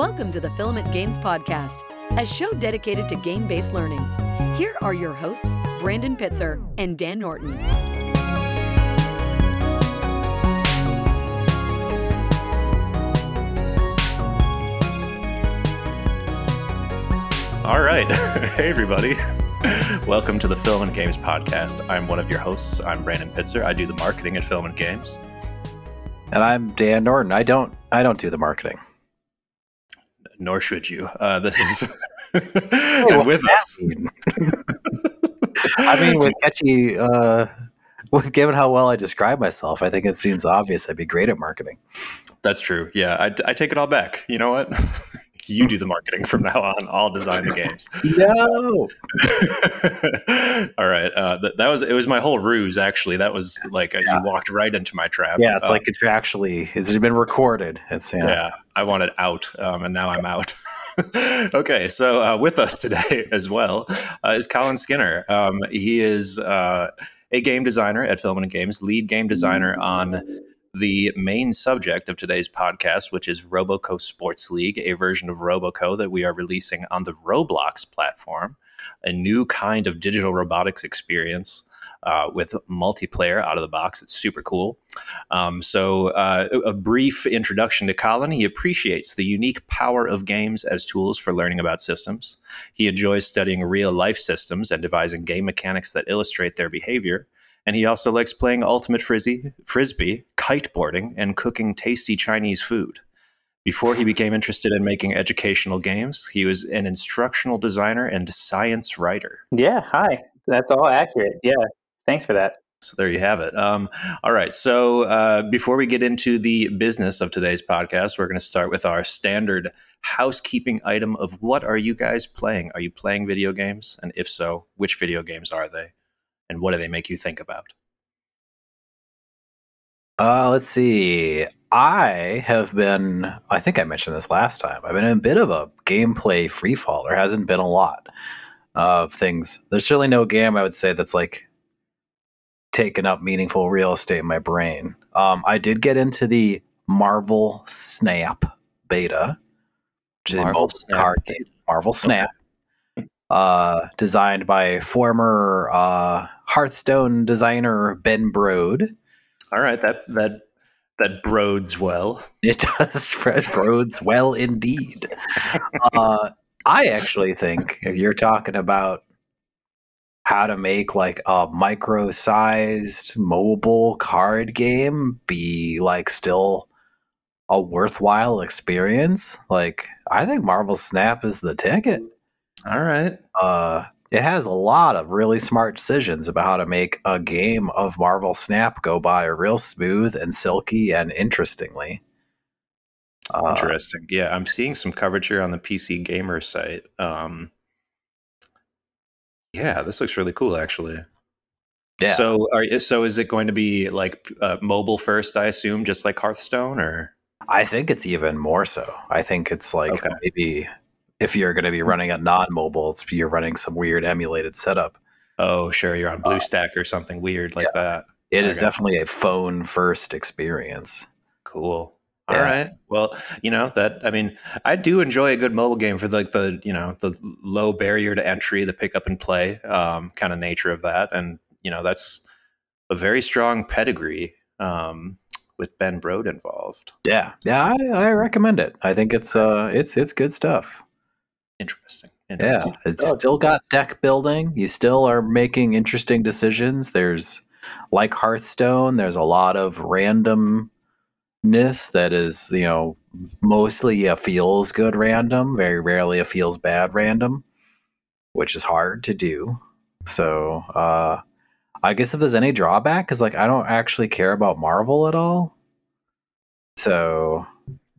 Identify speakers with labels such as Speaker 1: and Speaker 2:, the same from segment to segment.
Speaker 1: Welcome to the Filament Games Podcast, a show dedicated to game based learning. Here are your hosts, Brandon Pitzer and Dan Norton.
Speaker 2: All right. hey, everybody. Welcome to the Filament Games Podcast. I'm one of your hosts. I'm Brandon Pitzer. I do the marketing at Filament Games.
Speaker 3: And I'm Dan Norton. I don't I don't do the marketing.
Speaker 2: Nor should you. Uh, this is and with us.
Speaker 3: I mean, with catchy, uh, with given how well I describe myself, I think it seems obvious I'd be great at marketing.
Speaker 2: That's true. Yeah, I, I take it all back. You know what? you do the marketing from now on. I'll design the games.
Speaker 3: No.
Speaker 2: All right. Uh, that, that was it. Was my whole ruse actually. That was like uh,
Speaker 3: Yeah.
Speaker 2: you walked right into my trap.
Speaker 3: Yeah, it's
Speaker 2: Um,
Speaker 3: like contractually, it's been recorded. It's yeah.
Speaker 2: yeah, I wanted out, um, and now I'm out. okay, so uh, with us today as well uh, is Colin Skinner. Um, he is uh, a game designer at Filament Games, lead game designer on the main subject of today's podcast, which is Roboco Sports League, a version of Roboco that we are releasing on the Roblox platform, a new kind of digital robotics experience. Uh, with multiplayer out of the box. It's super cool. Um, so, uh, a brief introduction to Colin. He appreciates the unique power of games as tools for learning about systems. He enjoys studying real life systems and devising game mechanics that illustrate their behavior. And he also likes playing ultimate frisbee, frisbee, kiteboarding, and cooking tasty Chinese food. Before he became interested in making educational games, he was an instructional designer and science writer.
Speaker 4: Yeah, hi. That's all accurate. Yeah, thanks for that.
Speaker 2: So there you have it. Um, all right. So uh, before we get into the business of today's podcast, we're going to start with our standard housekeeping item of what are you guys playing? Are you playing video games? And if so, which video games are they? And what do they make you think about?
Speaker 3: Uh, let's see. I have been, I think I mentioned this last time. I've been in a bit of a gameplay free fall. There hasn't been a lot of things. There's certainly no game I would say that's like taken up meaningful real estate in my brain. Um, I did get into the Marvel Snap beta, which is a
Speaker 2: Marvel Snap
Speaker 3: card game. Marvel Snap, uh, designed by former uh, Hearthstone designer Ben Brode.
Speaker 2: All right. That that that brodes well.
Speaker 3: It does spread roads well indeed. Uh, I actually think if you're talking about how to make like a micro-sized mobile card game be like still a worthwhile experience, like I think Marvel Snap is the ticket.
Speaker 2: All right.
Speaker 3: Uh, it has a lot of really smart decisions about how to make a game of Marvel Snap go by real smooth and silky and interestingly. Uh,
Speaker 2: Interesting. Yeah, I'm seeing some coverage here on the PC Gamer site. Um, yeah, this looks really cool, actually.
Speaker 3: yeah.
Speaker 2: So, are so is it going to be like uh, mobile first? I assume, just like Hearthstone, or
Speaker 3: I think it's even more so. I think it's like
Speaker 2: Okay.
Speaker 3: maybe if you're going to be running a non-mobile, it's you're running some weird emulated setup.
Speaker 2: oh, sure, you're on BlueStack or something weird like that.
Speaker 3: It is definitely a phone first experience.
Speaker 2: Cool. All
Speaker 3: Yeah.
Speaker 2: right. Well, you know that. I mean, I do enjoy a good mobile game for like the you know the low barrier to entry, the pick up and play um, kind of nature of that, and you know that's a very strong pedigree um, with Ben Brode involved.
Speaker 3: Yeah, yeah, I, I recommend it. I think it's uh, it's it's good stuff.
Speaker 2: Interesting.
Speaker 3: Yeah,
Speaker 2: Interesting.
Speaker 3: it's
Speaker 4: Oh.
Speaker 3: still got deck building. You still are making interesting decisions. There's like Hearthstone. There's a lot of randomness that is, you know, mostly a feels good random. Very rarely a feels bad random, which is hard to do. So, uh, I guess if there's any drawback, is like I don't actually care about Marvel at all. So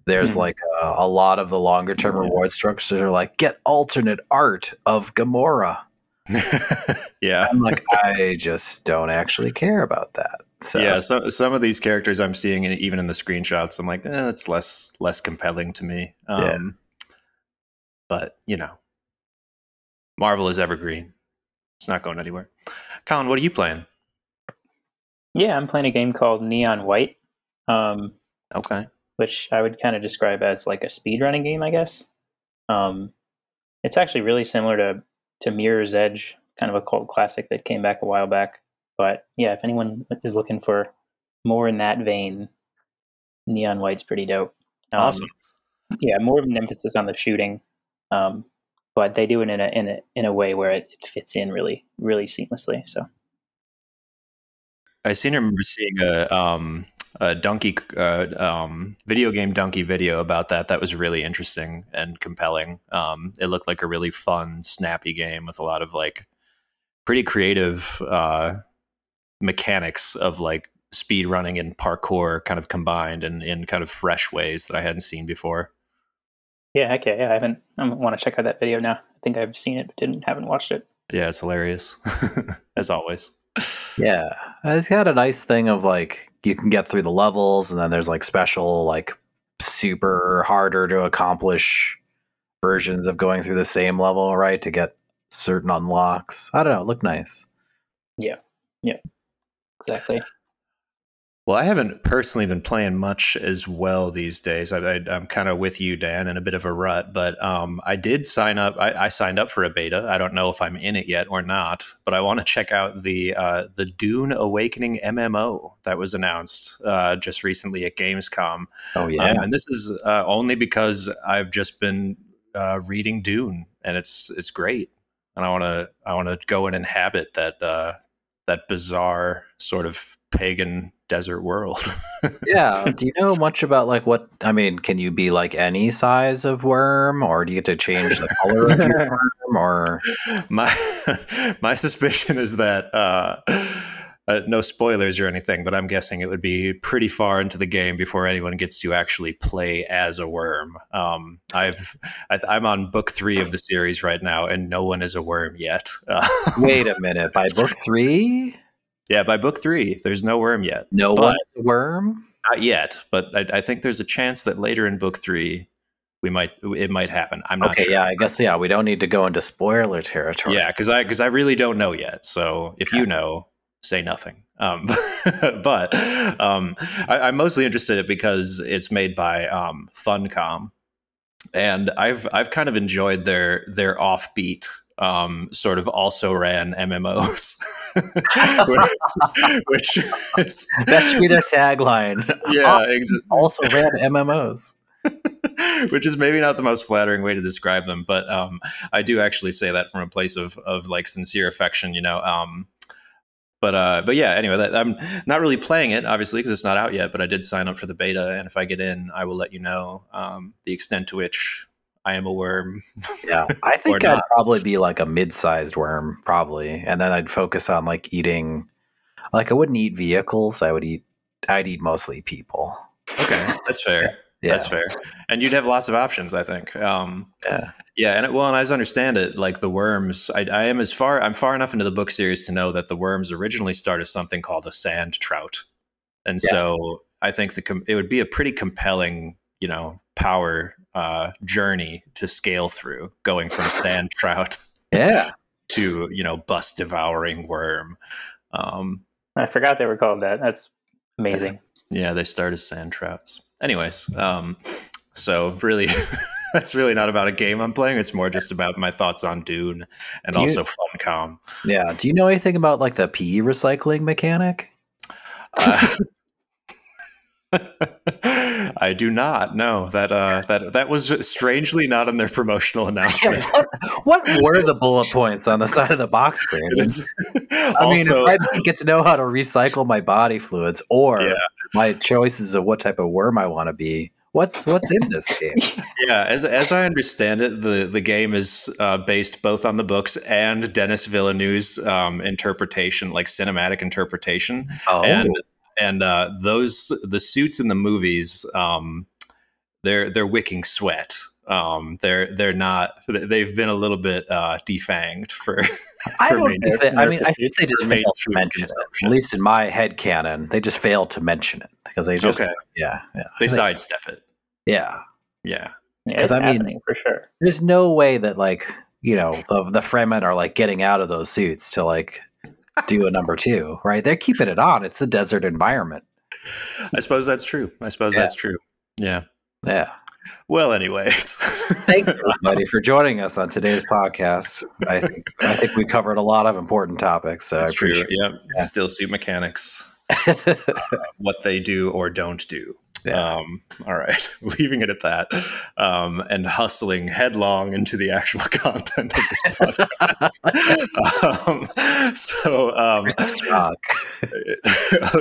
Speaker 3: there's
Speaker 4: Hmm.
Speaker 3: like a, a lot of the longer term reward structures are like get alternate art of Gamora.
Speaker 2: yeah.
Speaker 3: I'm like I just don't actually care about that. So
Speaker 2: Yeah, so, some of these characters I'm seeing, in- even in the screenshots, I'm like, eh, that's less less compelling to me. Um,
Speaker 3: Yeah.
Speaker 2: But you know, Marvel is evergreen; it's not going anywhere. Colin, what are you playing?
Speaker 4: Yeah, I'm playing a game called Neon White. Um,
Speaker 2: Okay,
Speaker 4: which I would kind of describe as like a speedrunning game, I guess. Um, it's actually really similar to to Mirror's Edge, kind of a cult classic that came back a while back. But yeah, if anyone is looking for more in that vein, Neon White's pretty dope. Um,
Speaker 2: Awesome.
Speaker 4: Yeah, more of an emphasis on the shooting, um, but they do it in a in a in a way where it, it fits in really really seamlessly. So
Speaker 2: I seem to remember seeing a um a Dunkey uh, um videogamedunkey video about that. That was really interesting and compelling. Um, it looked like a really fun, snappy game with a lot of like pretty creative uh, mechanics of like speed running and parkour kind of combined and in kind of fresh ways that I hadn't seen before.
Speaker 4: yeah, heck yeah, yeah. I haven't. I want to check out that video now. I think I've seen it, but didn't haven't watched it.
Speaker 2: Yeah, it's hilarious as always.
Speaker 3: Yeah, Uh, it's got a nice thing of like you can get through the levels, and then there's like special, like super harder to accomplish versions of going through the same level, right? To get certain unlocks. I don't know. It looked nice. Yeah. Yeah.
Speaker 4: Exactly.
Speaker 2: Well, I haven't personally been playing much as well these days. I, I, I'm kind of with you, Dan, in a bit of a rut. But um, I did sign up. I, I signed up for a beta. I don't know if I'm in it yet or not. But I want to check out the uh, the Dune Awakening MMO that was announced uh, just recently at Gamescom.
Speaker 3: Oh
Speaker 2: Um,
Speaker 3: yeah,
Speaker 2: and this is uh, only because I've just been uh, reading Dune, and it's it's great. And I want to I want to go and inhabit that uh, that bizarre sort of pagan desert world.
Speaker 3: yeah. Do you know much about like what? I mean, can you be like any size of worm, or do you get to change the color of your worm? Or
Speaker 2: my my suspicion is that uh, uh, no spoilers or anything, but I'm guessing it would be pretty far into the game before anyone gets to actually play as a worm. Um, I've I, I'm on book three of the series right now, and no one is a worm yet. Uh,
Speaker 3: wait a minute, by book three,
Speaker 2: yeah, by book three, there's no worm yet.
Speaker 3: no
Speaker 2: But-
Speaker 3: worm.
Speaker 2: Not yet, but I, I think there's a chance that later in book three, we might it might happen. I'm not sure.
Speaker 3: Okay,
Speaker 2: sure.
Speaker 3: yeah, I guess yeah. We don't need to go into spoiler territory.
Speaker 2: Yeah, because I because I really don't know yet. So if you know, say nothing. Um, but um, I, I'm mostly interested in it because it's made by um, Funcom, and I've I've kind of enjoyed their their offbeat um, sort of also ran MMOs, which is
Speaker 3: that should be their tagline.
Speaker 2: yeah, ex-
Speaker 3: also ran MMOs.
Speaker 2: which is maybe not the most flattering way to describe them, but um, I do actually say that from a place of of like sincere affection, you know. Um, but uh, but yeah, anyway, that, I'm not really playing it obviously because it's not out yet. But I did sign up for the beta, and if I get in, I will let you know um, the extent to which I am a worm.
Speaker 3: Yeah, I think I'd probably be like a mid-sized worm, probably, and then I'd focus on like eating. Like I wouldn't eat vehicles. I would eat. I'd eat mostly people.
Speaker 2: okay, that's fair.
Speaker 3: Yeah,
Speaker 2: That's fair. And you'd have lots of options, I think. Um,
Speaker 3: yeah.
Speaker 2: Yeah, and it, well, and as I understand it, like the worms, I, I am as far I'm far enough into the book series to know that the worms originally started something called a sand trout, and
Speaker 3: Yeah.
Speaker 2: so I think the com- it would be a pretty compelling, you know, power uh, journey to scale through, going from sand trout
Speaker 3: Yeah.
Speaker 2: to you know bus devouring worm. Um,
Speaker 4: I forgot they were called that. That's amazing.
Speaker 2: yeah, they start as sand trouts. Anyways, um, so really. That's really not about a game I'm playing. It's more just about my thoughts on Dune and
Speaker 3: Do you-
Speaker 2: also Funcom.
Speaker 3: Yeah. Do you know anything about like the PE recycling mechanic?
Speaker 2: Uh, I do not know that uh, that that was strangely not in their promotional announcement.
Speaker 3: what, what were the bullet points on the side of the box, Brandon?
Speaker 2: Is-
Speaker 3: I mean, if I get to know how to recycle my body fluids or
Speaker 2: Yeah.
Speaker 3: my choices of what type of worm I want to be, what's what's in this game?
Speaker 2: yeah, as as I understand it, the the game is uh, based both on the books and Denis Villeneuve's um, interpretation, like cinematic interpretation.
Speaker 3: Oh,
Speaker 2: and and uh, those the suits in the movies um, they're they're wicking sweat um, they're they're not they've been a little bit uh, defanged for
Speaker 3: I
Speaker 2: for
Speaker 3: don't
Speaker 2: me.
Speaker 3: think that, I mean, I think they just
Speaker 2: Made
Speaker 3: failed to mention it. At least in my head canon, they just failed to mention it because they just,
Speaker 2: okay
Speaker 3: yeah, yeah,
Speaker 2: they sidestep it
Speaker 3: yeah.
Speaker 2: yeah
Speaker 3: Because
Speaker 4: it's
Speaker 3: I mean-
Speaker 4: for sure.
Speaker 3: There's no way that like you know the the Fremen are like getting out of those suits to like do a number two, right? They're keeping it on. It's a desert environment.
Speaker 2: I suppose that's true I suppose
Speaker 3: Yeah.
Speaker 2: that's true Yeah.
Speaker 3: Yeah.
Speaker 2: Well, anyways,
Speaker 3: thanks everybody for joining us on today's podcast. I think I think we covered a lot of important topics. So
Speaker 2: That's
Speaker 3: I appreciate.
Speaker 2: true. Yep. Yeah. Stillsuit mechanics,
Speaker 3: uh,
Speaker 2: what they do or don't do.
Speaker 3: Yeah.
Speaker 2: Um, all right, leaving it at that, um, and hustling headlong into the actual content of this podcast. um, so, um,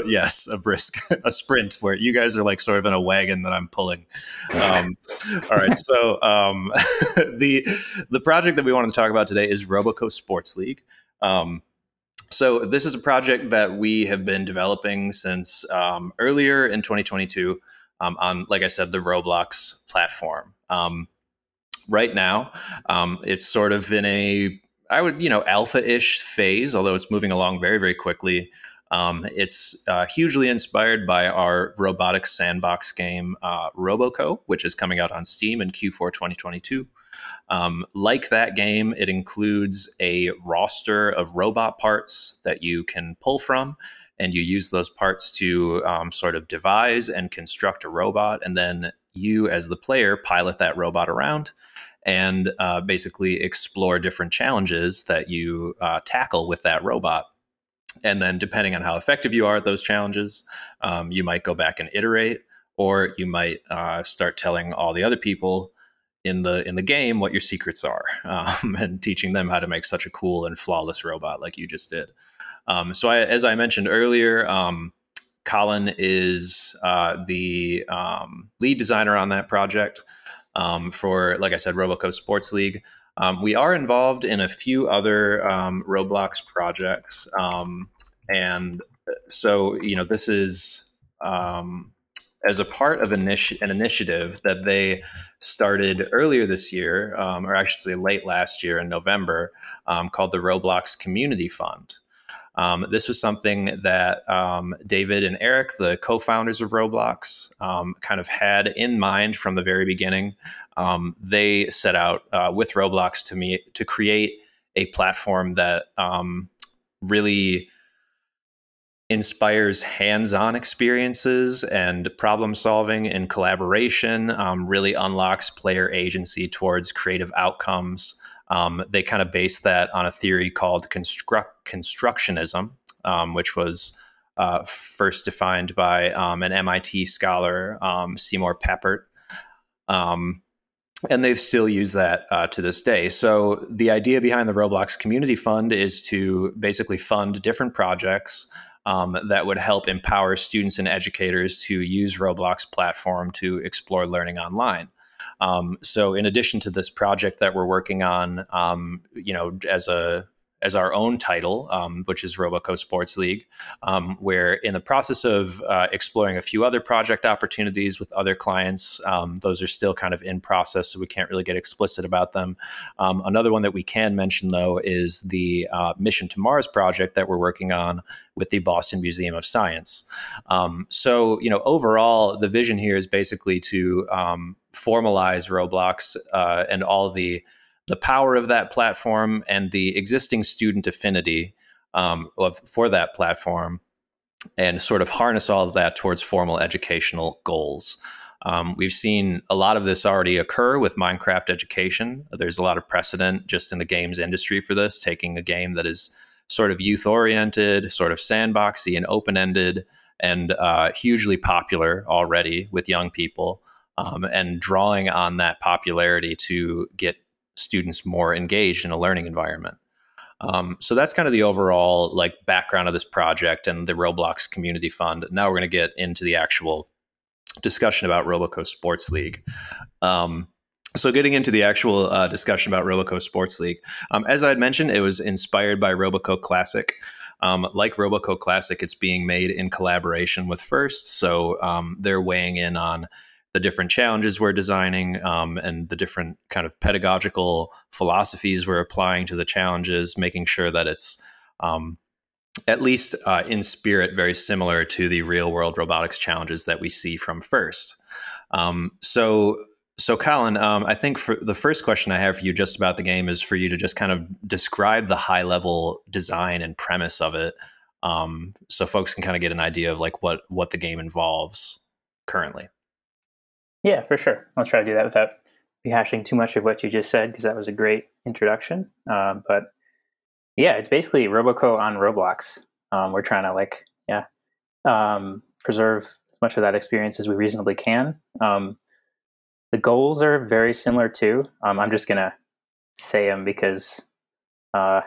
Speaker 2: yes, a brisk, a sprint where you guys are like sort of in a wagon that I'm pulling. Um, all right, so um, the the project that we wanted to talk about today is Roboco Sports League. Um, so this is a project that we have been developing since um, earlier in 2022 um, on, like I said, the Roblox platform. Um, right now, um, it's sort of in a, I would, you know, alpha-ish phase, although it's moving along very, very quickly. Um, it's uh, hugely inspired by our robotics sandbox game, uh, Roboco, which is coming out on Steam in Q4 2022. Um, like that game, it includes a roster of robot parts that you can pull from, and you use those parts to um, sort of devise and construct a robot. And then you, as the player, pilot that robot around and uh, basically explore different challenges that you uh, tackle with that robot. And then, depending on how effective you are at those challenges, um, you might go back and iterate, or you might uh, start telling all the other people in the in the game what your secrets are um, and teaching them how to make such a cool and flawless robot like you just did. Um, so I, as i mentioned earlier um, colin is uh, the um, lead designer on that project um, for like i said roboco sports league. Um, we are involved in a few other roblox projects and so you know this is as a part of initi- an initiative that they started earlier this year, um, or actually late last year in November, um, called the Roblox Community Fund. Um, this was something that um, David and Eric, the co founders of Roblox, um, kind of had in mind from the very beginning. Um, they set out uh, with Roblox to, me- to create a platform that really inspires hands-on experiences and problem solving and collaboration um, really unlocks player agency towards creative outcomes. Um, they kind of base that on a theory called construct constructionism um, which was uh, first defined by um, an mit scholar um, seymour papert. Um, and they still use that uh, to this day. So the idea behind the Roblox Community Fund is to basically fund different projects um, that would help empower students and educators to use Roblox platform to explore learning online. Um, so, in addition to this project that we're working on, um, you know, as a as our own title, um, which is Roboco Sports League. Um, we're in the process of uh, exploring a few other project opportunities with other clients. Um, those are still kind of in process, so we can't really get explicit about them. Um, another one that we can mention, though, is the uh, Mission to Mars project that we're working on with the Boston Museum of Science. Um, so, you know, overall, the vision here is basically to um, formalize Roblox uh, and all the the power of that platform and the existing student affinity um, of, for that platform and sort of harness all of that towards formal educational goals. Um, we've seen a lot of this already occur with Minecraft education. There's a lot of precedent just in the games industry for this, taking a game that is sort of youth oriented, sort of sandboxy and open ended, and uh, hugely popular already with young people, um, and drawing on that popularity to get students more engaged in a learning environment. Um, so that's kind of the overall like background of this project and the Roblox Community Fund. Now we're going to get into the actual discussion about Roboco Sports League. Um, so getting into the actual uh, discussion about Roboco Sports League, um, as I had mentioned, it was inspired by Roboco Classic. Um, like Roboco Classic, it's being made in collaboration with First, so um, they're weighing in on the different challenges we're designing um, and the different kind of pedagogical philosophies we're applying to the challenges, making sure that it's um, at least uh, in spirit very similar to the real world robotics challenges that we see from first. Um, so, so Colin, um, I think for the first question I have for you just about the game is for you to just kind of describe the high level design and premise of it, um, so folks can kind of get an idea of like what what the game involves currently.
Speaker 4: Yeah, for sure. I'll try to do that without rehashing too much of what you just said because that was a great introduction. Um, but yeah, it's basically Roboco on Roblox. Um, we're trying to like, yeah, um, preserve as much of that experience as we reasonably can. Um, the goals are very similar too. Um, I'm just gonna say them because uh,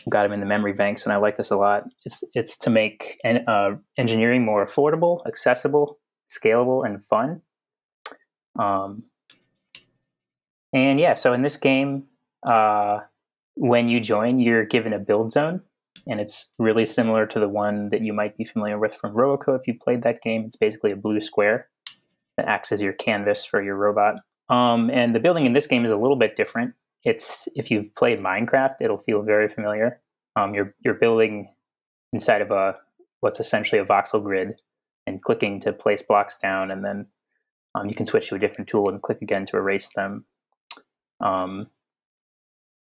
Speaker 4: I've got them in the memory banks, and I like this a lot. It's it's to make en- uh, engineering more affordable, accessible, scalable, and fun. Um, and yeah, so in this game, uh, when you join, you're given a build zone, and it's really similar to the one that you might be familiar with from Roboco if you played that game. It's basically a blue square that acts as your canvas for your robot. Um, and the building in this game is a little bit different. It's if you've played Minecraft, it'll feel very familiar. Um, you're you're building inside of a what's essentially a voxel grid, and clicking to place blocks down, and then um, you can switch to a different tool and click again to erase them. Um,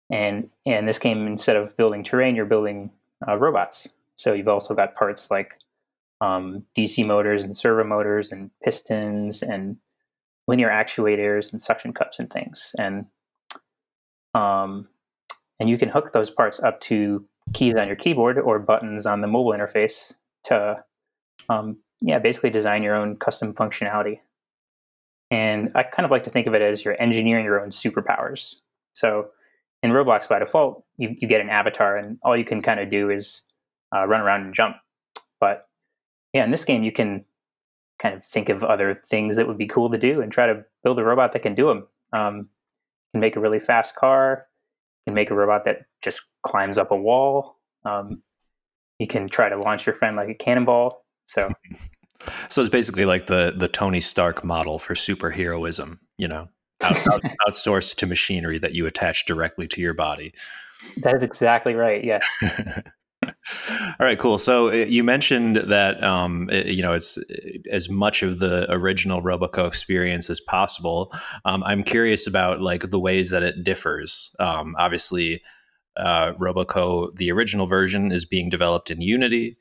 Speaker 4: and this game, instead of building terrain, you're building uh, robots. So you've also got parts like um, DC motors and servo motors and pistons and linear actuators and suction cups and things. And um, and you can hook those parts up to keys on your keyboard or buttons on the mobile interface to um, yeah basically design your own custom functionality. And I kind of like to think of it as you're engineering your own superpowers. So in Roblox by default, you, you get an avatar, and all you can kind of do is uh, run around and jump. But yeah, in this game, you can kind of think of other things that would be cool to do and try to build a robot that can do them. Um, you can make a really fast car. You can make a robot that just climbs up a wall. Um, you can try to launch your friend like a cannonball. So,
Speaker 2: so it's basically like the the Tony Stark model for superheroism. You know, out, out, outsourced to machinery that you attach directly to your body.
Speaker 4: That is exactly right. Yes.
Speaker 2: All right, cool. So uh, you mentioned that um, you know it's as much of the original Roboco experience as possible. Um, I'm curious about like the ways that it differs. Um, obviously, uh, Roboco, the original version, is being developed in Unity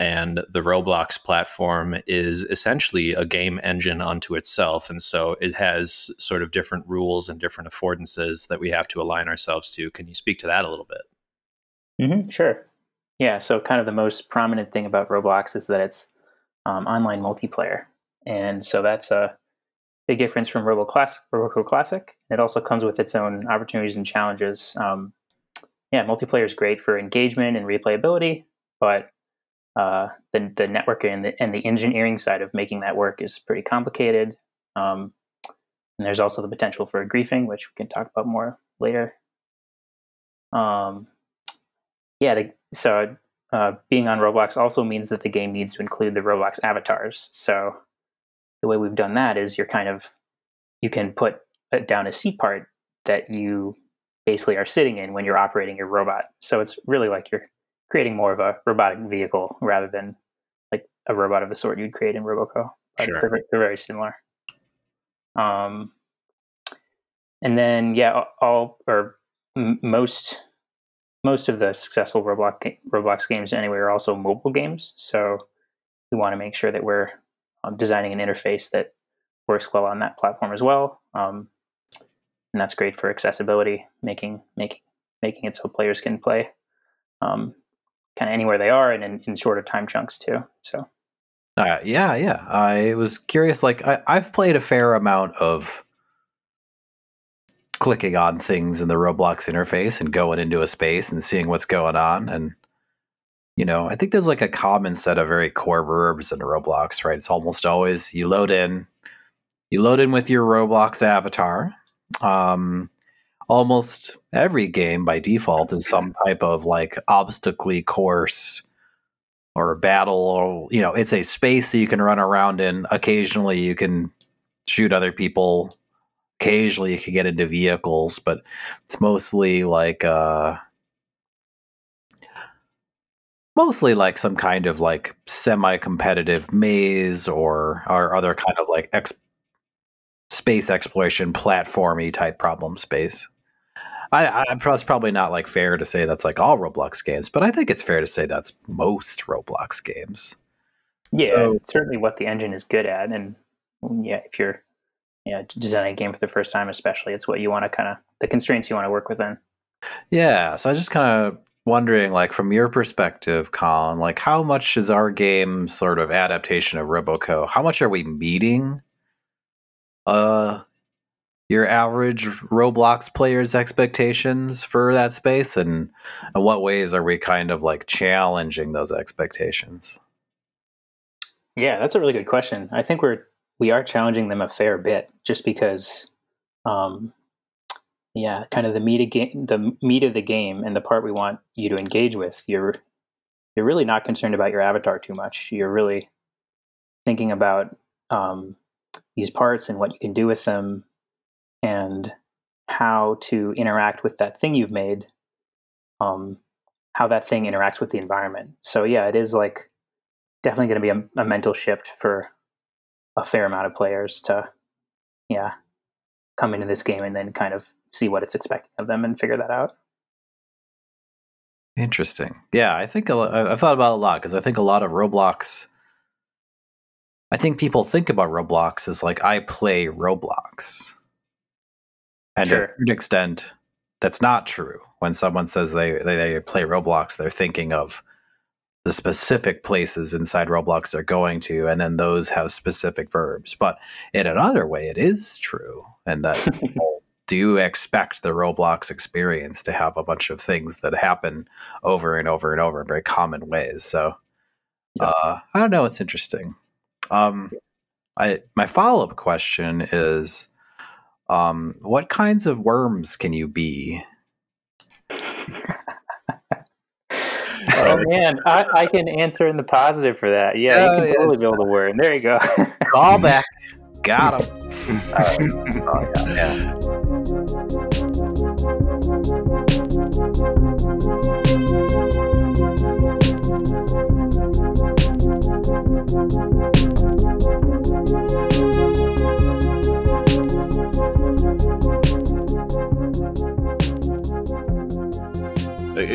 Speaker 2: and the Roblox platform is essentially a game engine unto itself. And so it has sort of different rules and different affordances that we have to align ourselves to. Can you speak to that a little bit?
Speaker 4: Mm-hmm, sure. Yeah. So, kind of the most prominent thing about Roblox is that it's um, online multiplayer. And so that's a big difference from Robo Classic, Classic. It also comes with its own opportunities and challenges. Um, yeah, multiplayer is great for engagement and replayability, but uh, the the networking and the, and the engineering side of making that work is pretty complicated. Um, and there's also the potential for griefing, which we can talk about more later. Um, yeah, the, so uh, being on Roblox also means that the game needs to include the Roblox avatars. So the way we've done that is you're kind of you can put down a seat part that you basically are sitting in when you're operating your robot. So it's really like you're creating more of a robotic vehicle rather than like a robot of the sort you'd create in Roboco. But
Speaker 2: Sure.
Speaker 4: they're, they're very similar. Um, and then yeah, all or m- most most of the successful Roblox Roblox games anyway are also mobile games. So we want to make sure that we're um, designing an interface that works well on that platform as well. Um, and that's great for accessibility, making making making it so players can play um, kind of anywhere they are and in, in shorter time chunks too. So
Speaker 3: Uh, yeah, yeah. I was curious. Like, I, I've played a fair amount of clicking on things in the Roblox interface and going into a space and seeing what's going on. And, you know, I think there's like a common set of very core verbs in Roblox, right? It's almost always you load in, you load in with your Roblox avatar. Um, almost every game by default is some type of like obstacle course or a battle or you know it's a space that you can run around in. Occasionally you can shoot other people. Occasionally you can get into vehicles but it's mostly like uh mostly like some kind of like semi-competitive maze or or other kind of like ex- space exploration platformy type problem space I, I it's probably not like fair to say that's like all Roblox games, but I think it's fair to say that's most Roblox games.
Speaker 4: yeah,
Speaker 3: So-
Speaker 4: it's certainly what the engine is good at. And yeah, if you're yeah, designing a game for the first time, especially, it's what you want to kind of the constraints you want to work within.
Speaker 3: Yeah, so I was just kind of wondering, like, from your perspective, Colin, like, how much is our game sort of adaptation of Roboco? How much are we meeting uh your average Roblox player's expectations for that space, and in what ways are we kind of like challenging those expectations?
Speaker 4: Yeah, that's a really good question. I think we're we are challenging them a fair bit, just because, um, yeah, kind of the meat of game, the meat of the game, and the part we want you to engage with. You're you're really not concerned about your avatar too much. You're really thinking about um, these parts and what you can do with them and how to interact with that thing you've made um, how that thing interacts with the environment. So yeah it is like definitely going to be a, a, mental shift for a fair amount of players to yeah come into this game and then kind of see what it's expecting of them and figure that out.
Speaker 3: Interesting. Yeah i think i've thought about a lot because i think a lot of roblox I think people think about Roblox as like I play Roblox. And sure. to a certain extent, that's not true. When someone says they, they, they play Roblox, they're thinking of the specific places inside Roblox they're going to, and then those have specific verbs. But in another way, it is true, and that people do expect the Roblox experience to have a bunch of things that happen over and over and over in very common ways. So, uh, I don't know. It's interesting. Um, I my follow up question is, um, what kinds of worms can you be?
Speaker 4: oh man, I, I, can answer in the positive for that. Yeah, you can yeah. totally build a worm. There you go.
Speaker 3: Call back. Got him. uh, oh, yeah. yeah.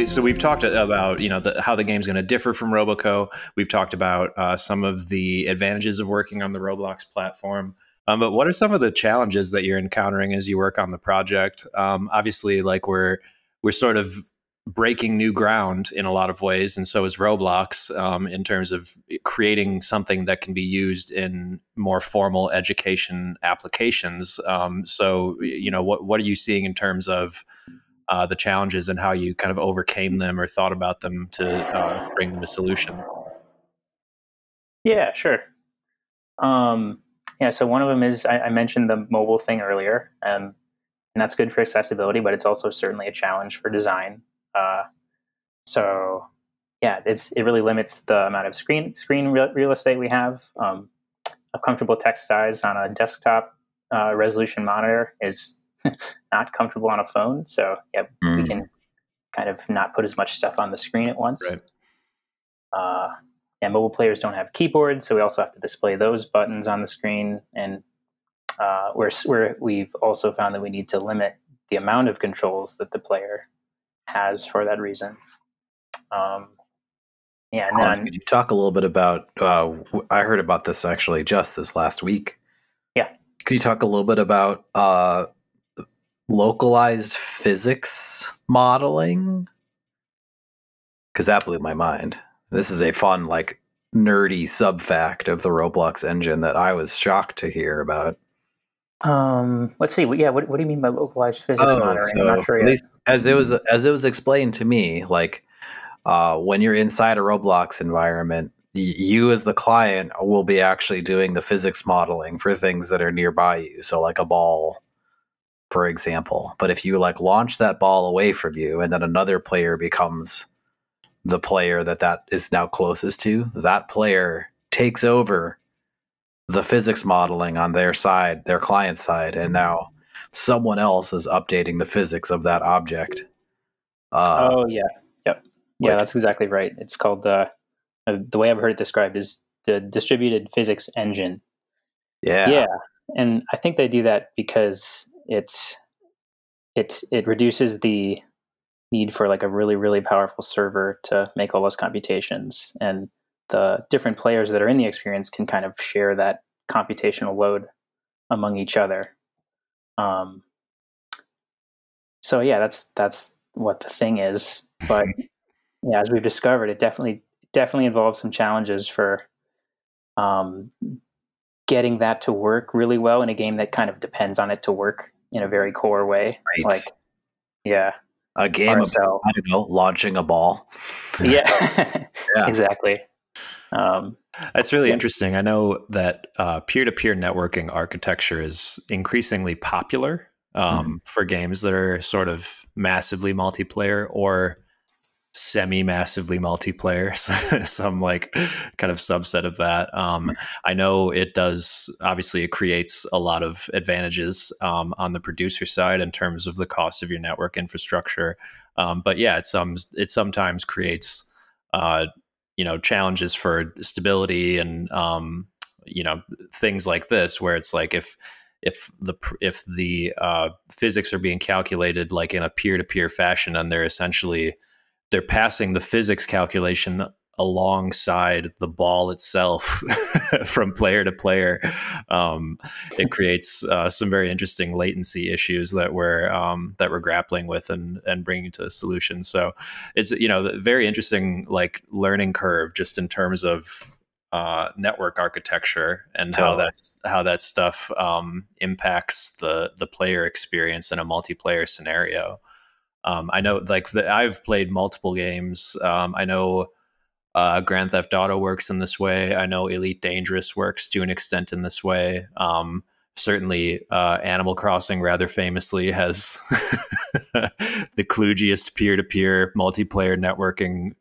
Speaker 2: So we've talked about you know the, how the game's going to differ from Roboco. We've talked about uh, some of the advantages of working on the Roblox platform. Um, but what are some of the challenges that you're encountering as you work on the project? Um, obviously, like we're we're sort of breaking new ground in a lot of ways, and so is Roblox um, in terms of creating something that can be used in more formal education applications. Um, so, you know, what what are you seeing in terms of uh, the challenges and how you kind of overcame them or thought about them to uh, bring them a solution.
Speaker 4: Yeah, sure. Um, yeah, so one of them is I, I mentioned the mobile thing earlier, um, and that's good for accessibility, but it's also certainly a challenge for design. Uh, so yeah, it's it really limits the amount of screen screen real, real estate we have. Um, a comfortable text size on a desktop uh, resolution monitor is not comfortable on a phone. So yeah, mm. we can kind of not put as much stuff on the screen at once. Right. Uh, and mobile players don't have keyboards, so we also have to display those buttons on the screen. And uh, we're, we're, we've also found that we need to limit the amount of controls that the player has for that reason. Um,
Speaker 3: yeah, and then, could you talk a little bit about? Uh, I heard about this actually just this last week.
Speaker 4: Yeah,
Speaker 3: could you talk a little bit about uh, localized physics modeling because that blew my mind. This is a fun, like, nerdy sub fact of the Roblox engine that I was shocked to hear about.
Speaker 4: Um, let's see. Yeah, what, what do you mean by localized physics oh, monitoring? So I'm not sure yet.
Speaker 3: As it was as it was explained to me, like uh, when you're inside a Roblox environment, you as the client will be actually doing the physics modeling for things that are nearby you. So, like a ball for example. But if you like launch that ball away from you and then another player becomes the player that that is now closest to, that player takes over the physics modeling on their side, their client side, and now someone else is updating the physics of that object.
Speaker 4: Uh, oh yeah, yep, yeah, like, that's exactly right. It's called the uh, the way I've heard it described is the distributed physics engine.
Speaker 3: Yeah,
Speaker 4: yeah, and I think they do that because it's it's it reduces the need for like a really really powerful server to make all those computations and the different players that are in the experience can kind of share that computational load among each other. Um, so yeah, that's that's what the thing is. But yeah, as we've discovered, it definitely definitely involves some challenges for um, getting that to work really well in a game that kind of depends on it to work in a very core way.
Speaker 3: Right.
Speaker 4: Like, yeah,
Speaker 3: A game of I don't know, launching a ball.
Speaker 4: yeah,
Speaker 3: Yeah.
Speaker 4: exactly. Um,
Speaker 2: That's really
Speaker 4: Yeah.
Speaker 2: interesting. I know that uh, peer-to-peer networking architecture is increasingly popular um, for games that are sort of massively multiplayer or semi-massively multiplayer. Some like kind of subset of that. Um, I know it does. Obviously, it creates a lot of advantages um, on the producer side in terms of the cost of your network infrastructure. Um, but yeah, it some it sometimes creates. Uh, you know challenges for stability and um, you know things like this where it's like if if the if the uh, physics are being calculated like in a peer-to-peer fashion and they're essentially they're passing the physics calculation alongside the ball itself from player to player. Um, it creates uh, some very interesting latency issues that we're um, that we're grappling with and and bringing to a solution. So it's you know very interesting like learning curve just in terms of uh, network architecture and how that's how that stuff um, impacts the the player experience in a multiplayer scenario. Um, I know like the, I've played multiple games. Um, I know uh, Grand Theft Auto works in this way. I know Elite Dangerous works to an extent in this way. Um, certainly, uh, Animal Crossing rather famously has the kludgiest peer-to-peer multiplayer networking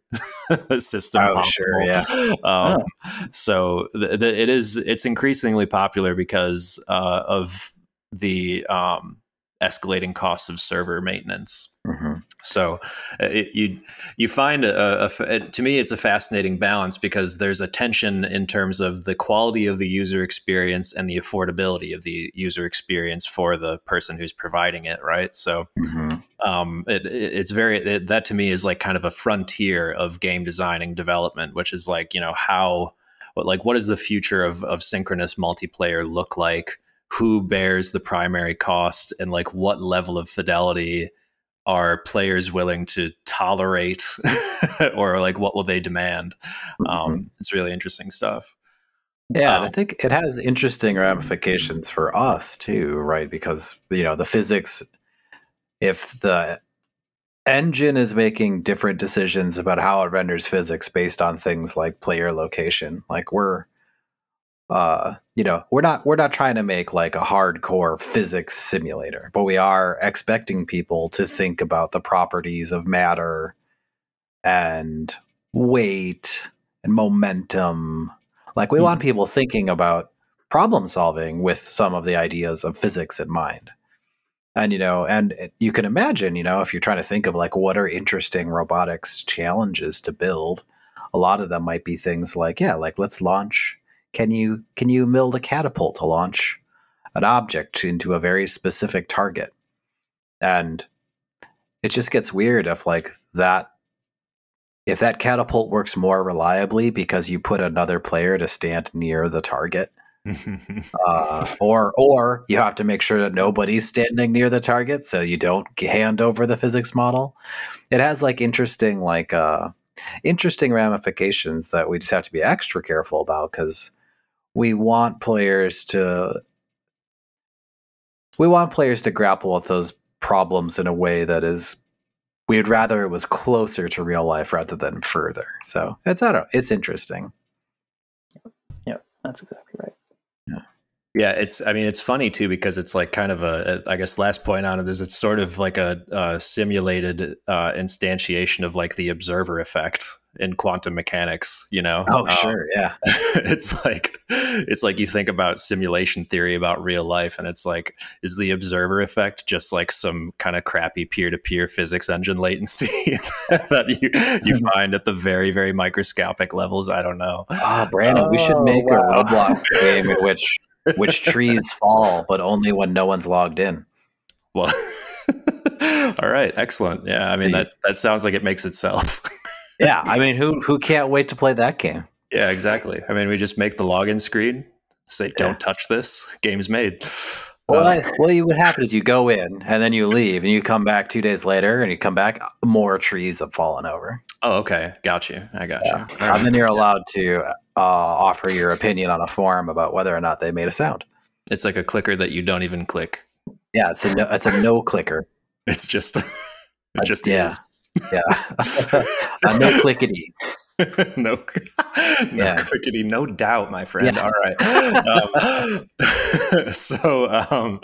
Speaker 2: system.
Speaker 3: Oh,
Speaker 2: possible.
Speaker 3: sure, yeah.
Speaker 2: Um, So the, the, it is it's increasingly popular because uh, of the um, escalating costs of server maintenance.
Speaker 3: Mhm.
Speaker 2: So uh, it, you you find a, a to me it's a fascinating balance because there's a tension in terms of the quality of the user experience and the affordability of the user experience for the person who's providing it, right? So
Speaker 3: Mhm.
Speaker 2: um, it, it- it's very it, that to me is like kind of a frontier of game designing development, which is like you know how like what does the future of of synchronous multiplayer look like? Who bears the primary cost, and like what level of fidelity are players willing to tolerate, or like what will they demand? Um, it's really interesting stuff.
Speaker 3: Yeah, and I
Speaker 2: Um,
Speaker 3: think it has interesting ramifications for us too, right? Because you know the physics. If the engine is making different decisions about how it renders physics based on things like player location, like we're, uh, you know, we're not we're not trying to make like a hardcore physics simulator, but we are expecting people to think about the properties of matter and weight and momentum like we want people thinking about problem solving with some of the ideas of physics in mind. And you know, and you can imagine, you know, if you're trying to think of like what are interesting robotics challenges to build, a lot of them might be things like, yeah, like let's launch can you can you build a catapult to launch an object into a very specific target? And it just gets weird if like that if that catapult works more reliably because you put another player to stand near the target uh, or or you have to make sure that nobody's standing near the target so you don't hand over the physics model it has like interesting like uh interesting ramifications that we just have to be extra careful about because we want players to we want players to grapple with those problems in a way that is we'd rather it was closer to real life rather than further so it's i don't it's interesting Yep,
Speaker 4: that's exactly right.
Speaker 2: Yeah, it's. I mean, it's funny too because it's like kind of a. I guess last point on it is it's sort of like a, uh simulated uh, instantiation of like the observer effect in quantum mechanics. You know?
Speaker 3: oh
Speaker 2: Um,
Speaker 3: sure yeah
Speaker 2: it's like it's like you think about simulation theory about real life, and it's like is the observer effect just like some kind of crappy peer to peer physics engine latency that you you find at the very very microscopic levels? I don't know.
Speaker 3: Ah, Brandon, we should
Speaker 4: Oh,
Speaker 3: make
Speaker 4: wow.
Speaker 3: a Roblox game in which which trees fall, but only when no one's logged in.
Speaker 2: Well, all right, excellent. Yeah, I mean
Speaker 3: See.
Speaker 2: that that sounds like it makes itself.
Speaker 3: Yeah, I mean, who who can't wait to play that game?
Speaker 2: yeah, exactly. I mean, we just make the login screen, Say, don't touch this. Game's made.
Speaker 3: Well,
Speaker 2: Uh,
Speaker 3: well, you, what happens is you go in and then you leave and you come back two days later and you come back, more trees have fallen over.
Speaker 2: oh, okay. Got you. I got you. All
Speaker 3: And then you're allowed to uh, offer your opinion on a forum about whether or not they made a sound.
Speaker 2: It's like a clicker that you don't even click.
Speaker 3: Yeah, it's a no, it's a no clicker.
Speaker 2: It's just, it just
Speaker 3: yeah.
Speaker 2: is.
Speaker 3: Yeah, a no clickety.
Speaker 2: no, no
Speaker 3: Yeah.
Speaker 2: clickety, no doubt, my friend.
Speaker 3: Yes.
Speaker 2: All right. Um, so um,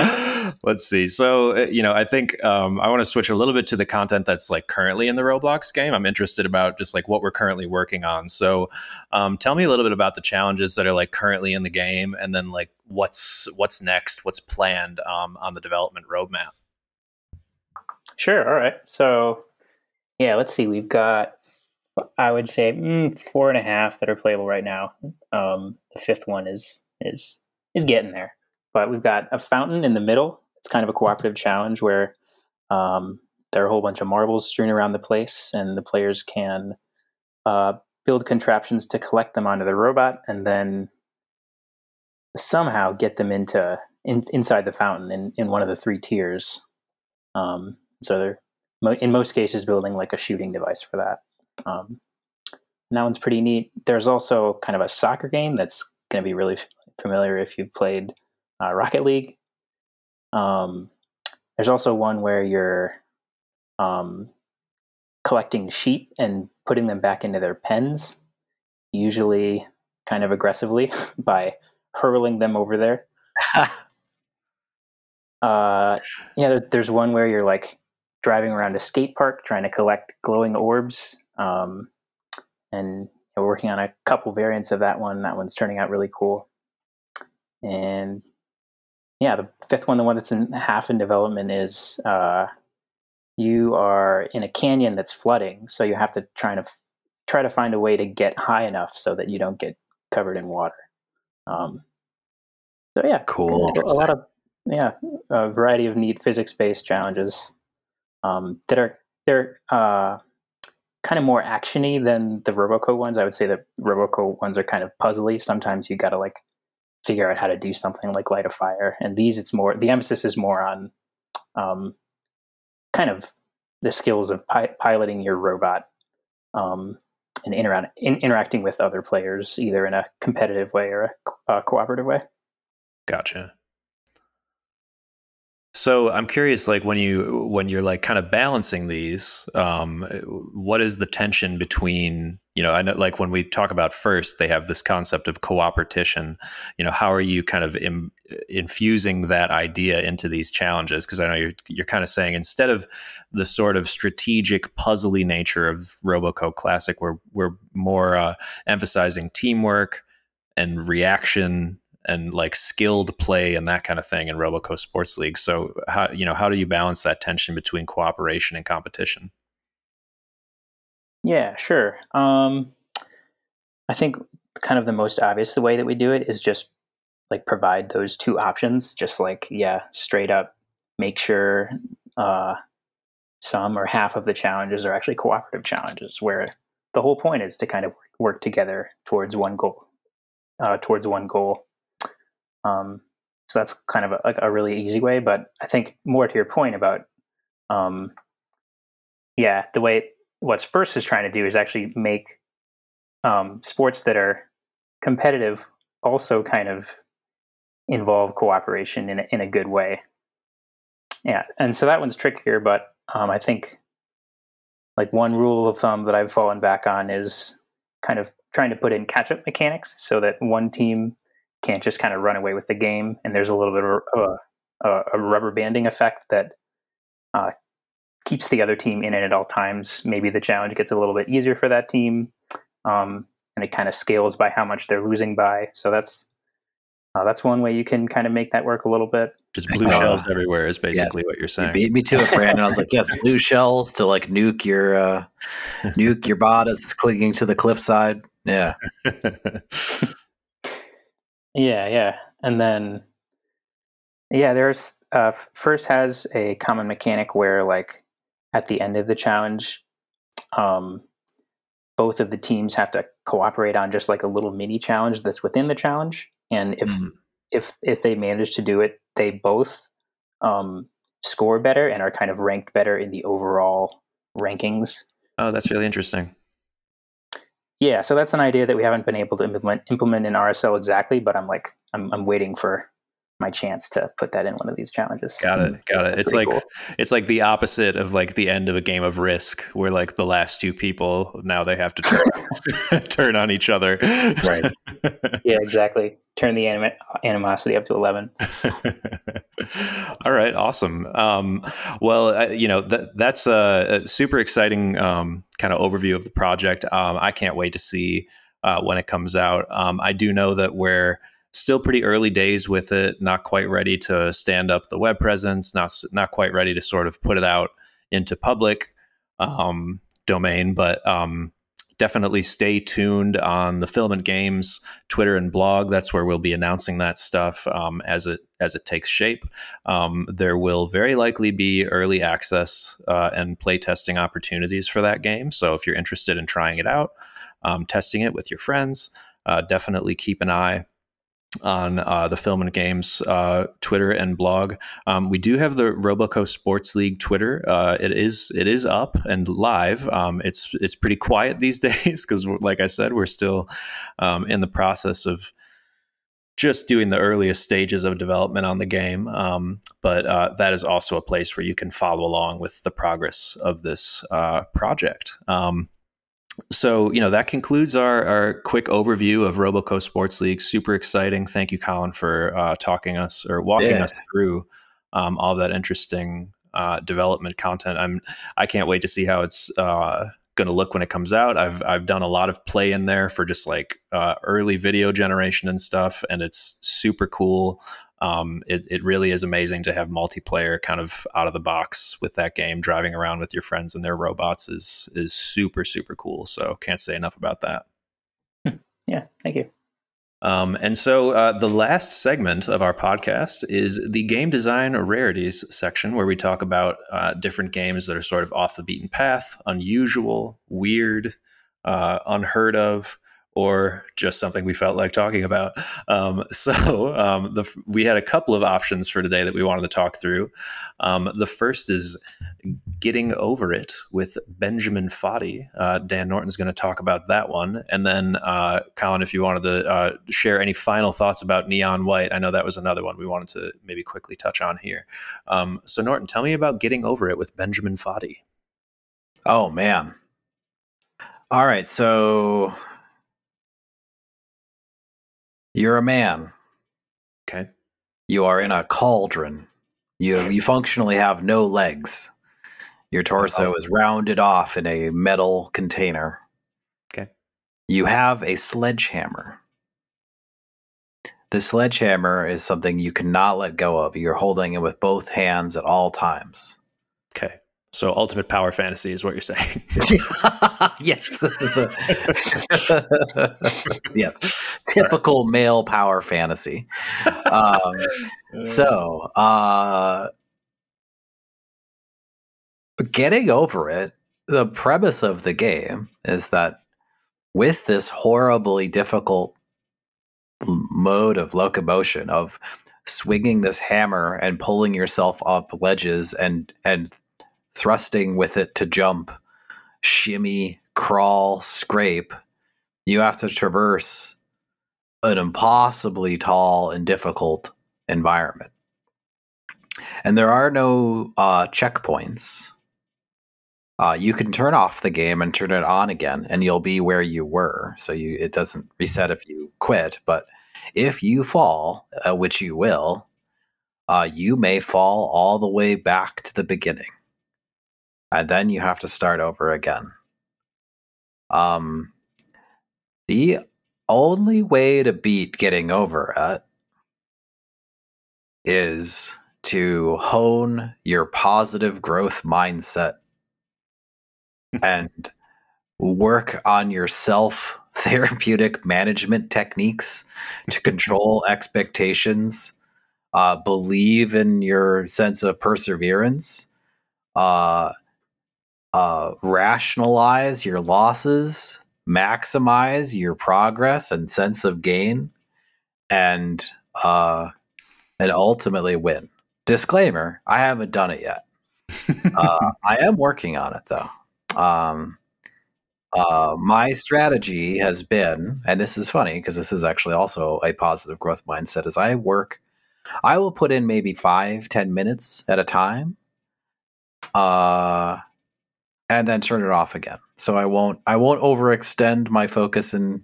Speaker 2: let's see. So uh, you know, I think um, I want to switch a little bit to the content that's like currently in the Roblox game. I'm interested about just like what we're currently working on. So um, tell me a little bit about the challenges that are like currently in the game, and then like what's what's next, what's planned um, on the development roadmap.
Speaker 4: Sure. All right. So, yeah, let's see. We've got, I would say, mm, four and a half that are playable right now. Um, the fifth one is is is getting there, but we've got a fountain in the middle. It's kind of a cooperative challenge where um, there are a whole bunch of marbles strewn around the place, and the players can uh, build contraptions to collect them onto the robot, and then somehow get them into in, inside the fountain in, in one of the three tiers. Um, so they're mo- in most cases building like a shooting device for that. Um, that one's pretty neat. There's also kind of a soccer game that's going to be really f- familiar if you've played uh, Rocket League. Um, there's also one where you're um, collecting sheep and putting them back into their pens, usually kind of aggressively by hurling them over there. Uh, yeah, there, there's one where you're like driving around a skate park trying to collect glowing orbs. Um, and we're working on a couple variants of that one. That one's turning out really cool. And yeah, the fifth one, the one that's in half in development, is uh, you are in a canyon that's flooding, so you have to try to try to find a way to get high enough so that you don't get covered in water. Um, so yeah,
Speaker 3: Cool.
Speaker 4: a lot of yeah, a variety of neat physics-based challenges um, that are they're uh, kind of more actiony than the Roboco ones. I would say the Roboco ones are kind of puzzly. Sometimes you got to like figure out how to do something like light a fire, and these it's more the emphasis is more on um, kind of the skills of pi- piloting your robot um, and in- interacting with other players, either in a competitive way or a co- uh, cooperative way.
Speaker 2: Gotcha. So I'm curious, like when you when you're like kind of balancing these, um, what is the tension between you know I know like when we talk about first, they have this concept of cooperation. You know, how are you kind of Im- infusing that idea into these challenges? Because I know you're you're kind of saying instead of the sort of strategic puzzly nature of Roboco Classic, we're we're more uh, emphasizing teamwork and reaction and like skilled play and that kind of thing in Roboco Sports League. So how you know how do you balance that tension between cooperation and competition?
Speaker 4: Yeah, sure. Um, I think kind of the most obvious the way that we do it is just like provide those two options. Just like yeah, straight up make sure uh, some or half of the challenges are actually cooperative challenges, where the whole point is to kind of work together towards one goal. Uh, towards one goal. Um, so that's kind of a, a really easy way. But I think more to your point about, um, yeah, the way what's first is trying to do is actually make um, sports that are competitive also kind of involve cooperation in a, in a good way. Yeah, and so that one's trickier, but um, I think like one rule of thumb that I've fallen back on is kind of trying to put in catch up mechanics so that one team can't just kind of run away with the game, and there's a little bit of a, a, a rubber banding effect that uh, keeps the other team in it at all times. Maybe the challenge gets a little bit easier for that team, um, and it kind of scales by how much they're losing by. So that's uh, that's one way you can kind of make that work a little bit.
Speaker 2: Just blue
Speaker 3: Uh,
Speaker 2: shells everywhere is basically
Speaker 3: yes.
Speaker 2: what you're
Speaker 3: You
Speaker 2: saying.
Speaker 3: beat me to it, Brandon. I was like, yes, blue shells to like nuke your uh, nuke your bot as it's clinging to the cliffside. Yeah.
Speaker 4: Yeah, yeah, and then yeah, there's uh, first has a common mechanic where like at the end of the challenge, um, both of the teams have to cooperate on just like a little mini challenge that's within the challenge, and if
Speaker 2: Mhm.
Speaker 4: if if they manage to do it, they both um, score better and are kind of ranked better in the overall rankings.
Speaker 2: Oh, that's really interesting.
Speaker 4: Yeah, so that's an idea that we haven't been able to implement implement in RSL exactly, but I'm like I'm I'm waiting for my chance to put that in one of these challenges.
Speaker 2: Got it. Got it.
Speaker 4: That's
Speaker 2: it's like
Speaker 4: cool.
Speaker 2: it's like the opposite of like the end of a game of Risk, where like the last two people now they have to turn, turn on each other.
Speaker 3: Right.
Speaker 4: Yeah, exactly. Turn the anim- animosity up to eleven.
Speaker 2: All right, awesome. Um, well, uh, you know that that's a, a super exciting um, kind of overview of the project. Um, I can't wait to see uh, when it comes out. Um, I do know that we're still pretty early days with it, not quite ready to stand up the web presence, not not quite ready to sort of put it out into public um, domain, but um, definitely stay tuned on the Filament Games Twitter and blog. That's where we'll be announcing that stuff um, as it as it takes shape. Um, there will very likely be early access uh, and playtesting opportunities for that game. So if you're interested in trying it out, um, testing it with your friends, uh, definitely keep an eye on uh, the Filament Games uh, Twitter and blog. Um, we do have the Roboco Sports League Twitter. Uh, it is it is up and live. Um, it's it's pretty quiet these days because, like I said, we're still um, in the process of just doing the earliest stages of development on the game. Um, but uh, that is also a place where you can follow along with the progress of this uh, project. So, you know, that concludes our, our quick overview of Roboco Sports League. Super exciting. Thank you, Colin, for uh, talking us or walking
Speaker 3: Yeah.
Speaker 2: us through um, all that interesting uh, development content. I'm I can't wait to see how it's uh, going to look when it comes out. I've I've done a lot of play in there for just like uh, early video generation and stuff, and it's super cool. Um, it, it really is amazing to have multiplayer kind of out of the box with that game. Driving around with your friends and their robots is is super super cool. So can't say enough about that.
Speaker 4: Yeah, thank you.
Speaker 2: Um, and so uh, the last segment of our podcast is the game design rarities section, where we talk about uh, different games that are sort of off the beaten path, unusual, weird, uh, unheard of, or just something we felt like talking about. Um, so um, the, we had a couple of options for today that we wanted to talk through. Um, the first is Getting Over It with Benjamin Foddy. Uh, Dan Norton's going to talk about that one. And then, uh, Colin, if you wanted to uh, share any final thoughts about Neon White, I know that was another one we wanted to maybe quickly touch on here. Um, so, Norton, tell me about Getting Over It with Benjamin Foddy.
Speaker 3: Oh man. All right, so you're a man.
Speaker 2: Okay.
Speaker 3: You are in a cauldron. You you functionally have no legs. Your torso
Speaker 2: Oh.
Speaker 3: is rounded off in a metal container.
Speaker 2: Okay.
Speaker 3: You have a sledgehammer. The sledgehammer is something you cannot let go of. You're holding it with both hands at all times.
Speaker 2: Okay. So, Ultimate Power Fantasy is what you're saying.
Speaker 3: yes. yes. Typical male power fantasy. Um, so, uh, getting over it, the premise of the game is that with this horribly difficult mode of locomotion of swinging this hammer and pulling yourself up ledges and and thrusting with it to jump shimmy crawl scrape. You have to traverse an impossibly tall and difficult environment. And there are no uh, checkpoints. Uh, you can turn off the game and turn it on again and you'll be where you were. So you it doesn't reset if you quit but if you fall uh, which you will uh, you may fall all the way back to the beginning and then you have to start over again. Um the only way to beat getting over it is to hone your positive growth mindset and work on your self therapeutic management techniques to control expectations uh, believe in your sense of perseverance uh, uh, rationalize your losses maximize your progress and sense of gain and uh, and ultimately win. Disclaimer: I haven't done it yet. uh, I am working on it though. Um, uh, my strategy has been, and this is funny because this is actually also a positive growth mindset. As I work, I will put in maybe five, ten minutes at a time, uh, and then turn it off again. So I won't, I won't overextend my focus and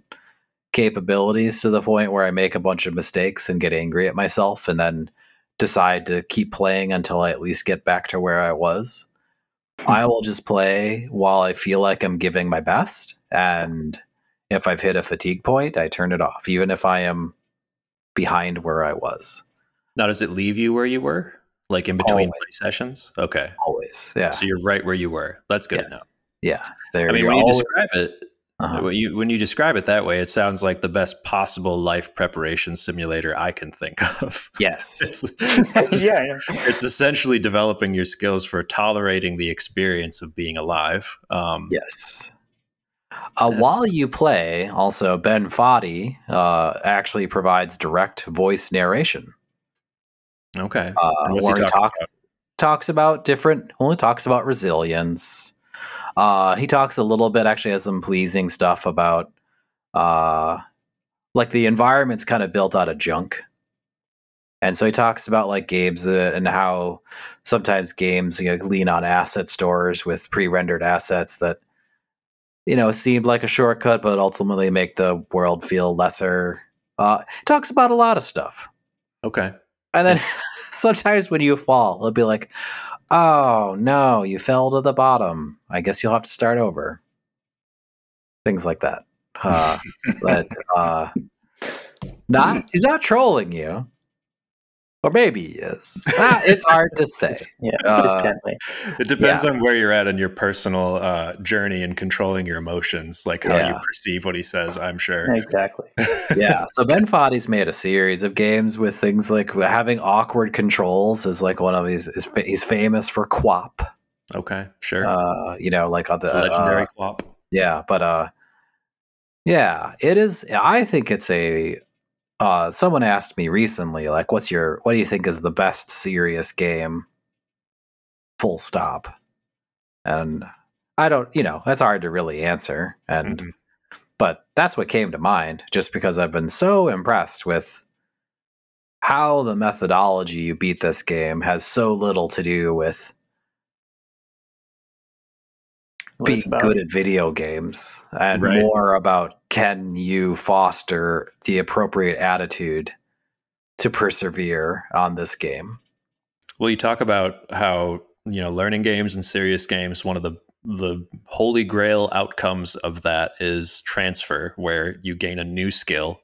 Speaker 3: capabilities to the point where I make a bunch of mistakes and get angry at myself, and then decide to keep playing until I at least get back to where I was. Hmm. I will just play while I feel like I'm giving my best. And if I've hit a fatigue point, I turn it off, even if I am behind where I was.
Speaker 2: Now, does it leave you where you were? Like in between play sessions? Okay.
Speaker 3: Always. Yeah.
Speaker 2: So you're right where you were. That's good
Speaker 3: Yes.
Speaker 2: to know.
Speaker 3: Yeah. There
Speaker 2: I mean, when you describe it,
Speaker 3: uh-huh.
Speaker 2: when you when you describe it that way, it sounds like the best possible life preparation simulator I can think of.
Speaker 3: Yes.
Speaker 2: It's, it's,
Speaker 4: yeah, yeah.
Speaker 2: it's essentially developing your skills for tolerating the experience of being alive. Um,
Speaker 3: Yes. Uh, while you play, also Ben Foddy uh, actually provides direct voice narration.
Speaker 2: Okay.
Speaker 3: uh,
Speaker 2: he
Speaker 3: where he
Speaker 2: talking
Speaker 3: talks talks about different. Only talks about resilience. Uh, he talks a little bit. Actually, has some pleasing stuff about, uh, like the environment's kind of built out of junk, and so he talks about like games and how sometimes games you know, lean on asset stores with pre-rendered assets that you know seemed like a shortcut, but ultimately make the world feel lesser. Uh, talks about a lot of stuff.
Speaker 2: Okay.
Speaker 3: And then sometimes when you fall, it'll be like, oh no, you fell to the bottom. I guess you'll have to start over. Things like that. Uh, but uh, not he's not trolling you. Or maybe he is. Ah, it's hard to say.
Speaker 4: Yeah,
Speaker 3: Uh.
Speaker 2: It depends on where you're at in your personal uh, journey and controlling your emotions, like how you perceive what he says. I'm sure.
Speaker 4: Exactly.
Speaker 3: yeah. So Ben Foddy's made a series of games with things like having awkward controls is like one of his. Is, he's famous for QWOP.
Speaker 2: Okay. Sure.
Speaker 3: Uh, you know, like on the
Speaker 2: The legendary
Speaker 3: uh,
Speaker 2: QWOP.
Speaker 3: yeah but uh yeah it is i think it's a uh someone asked me recently like what's your what do you think is the best serious game full stop and i don't you know that's hard to really answer and
Speaker 2: Mhm.
Speaker 3: but that's what came to mind just because i've been so impressed with how the methodology you beat this game has so little to do with
Speaker 4: What it's
Speaker 3: being
Speaker 4: about.
Speaker 3: good at video games and
Speaker 2: Right.
Speaker 3: more about can you foster the appropriate attitude to persevere on this game.
Speaker 2: Well, you talk about how you know learning games and serious games. One of the the holy grail outcomes of that is transfer, where you gain a new skill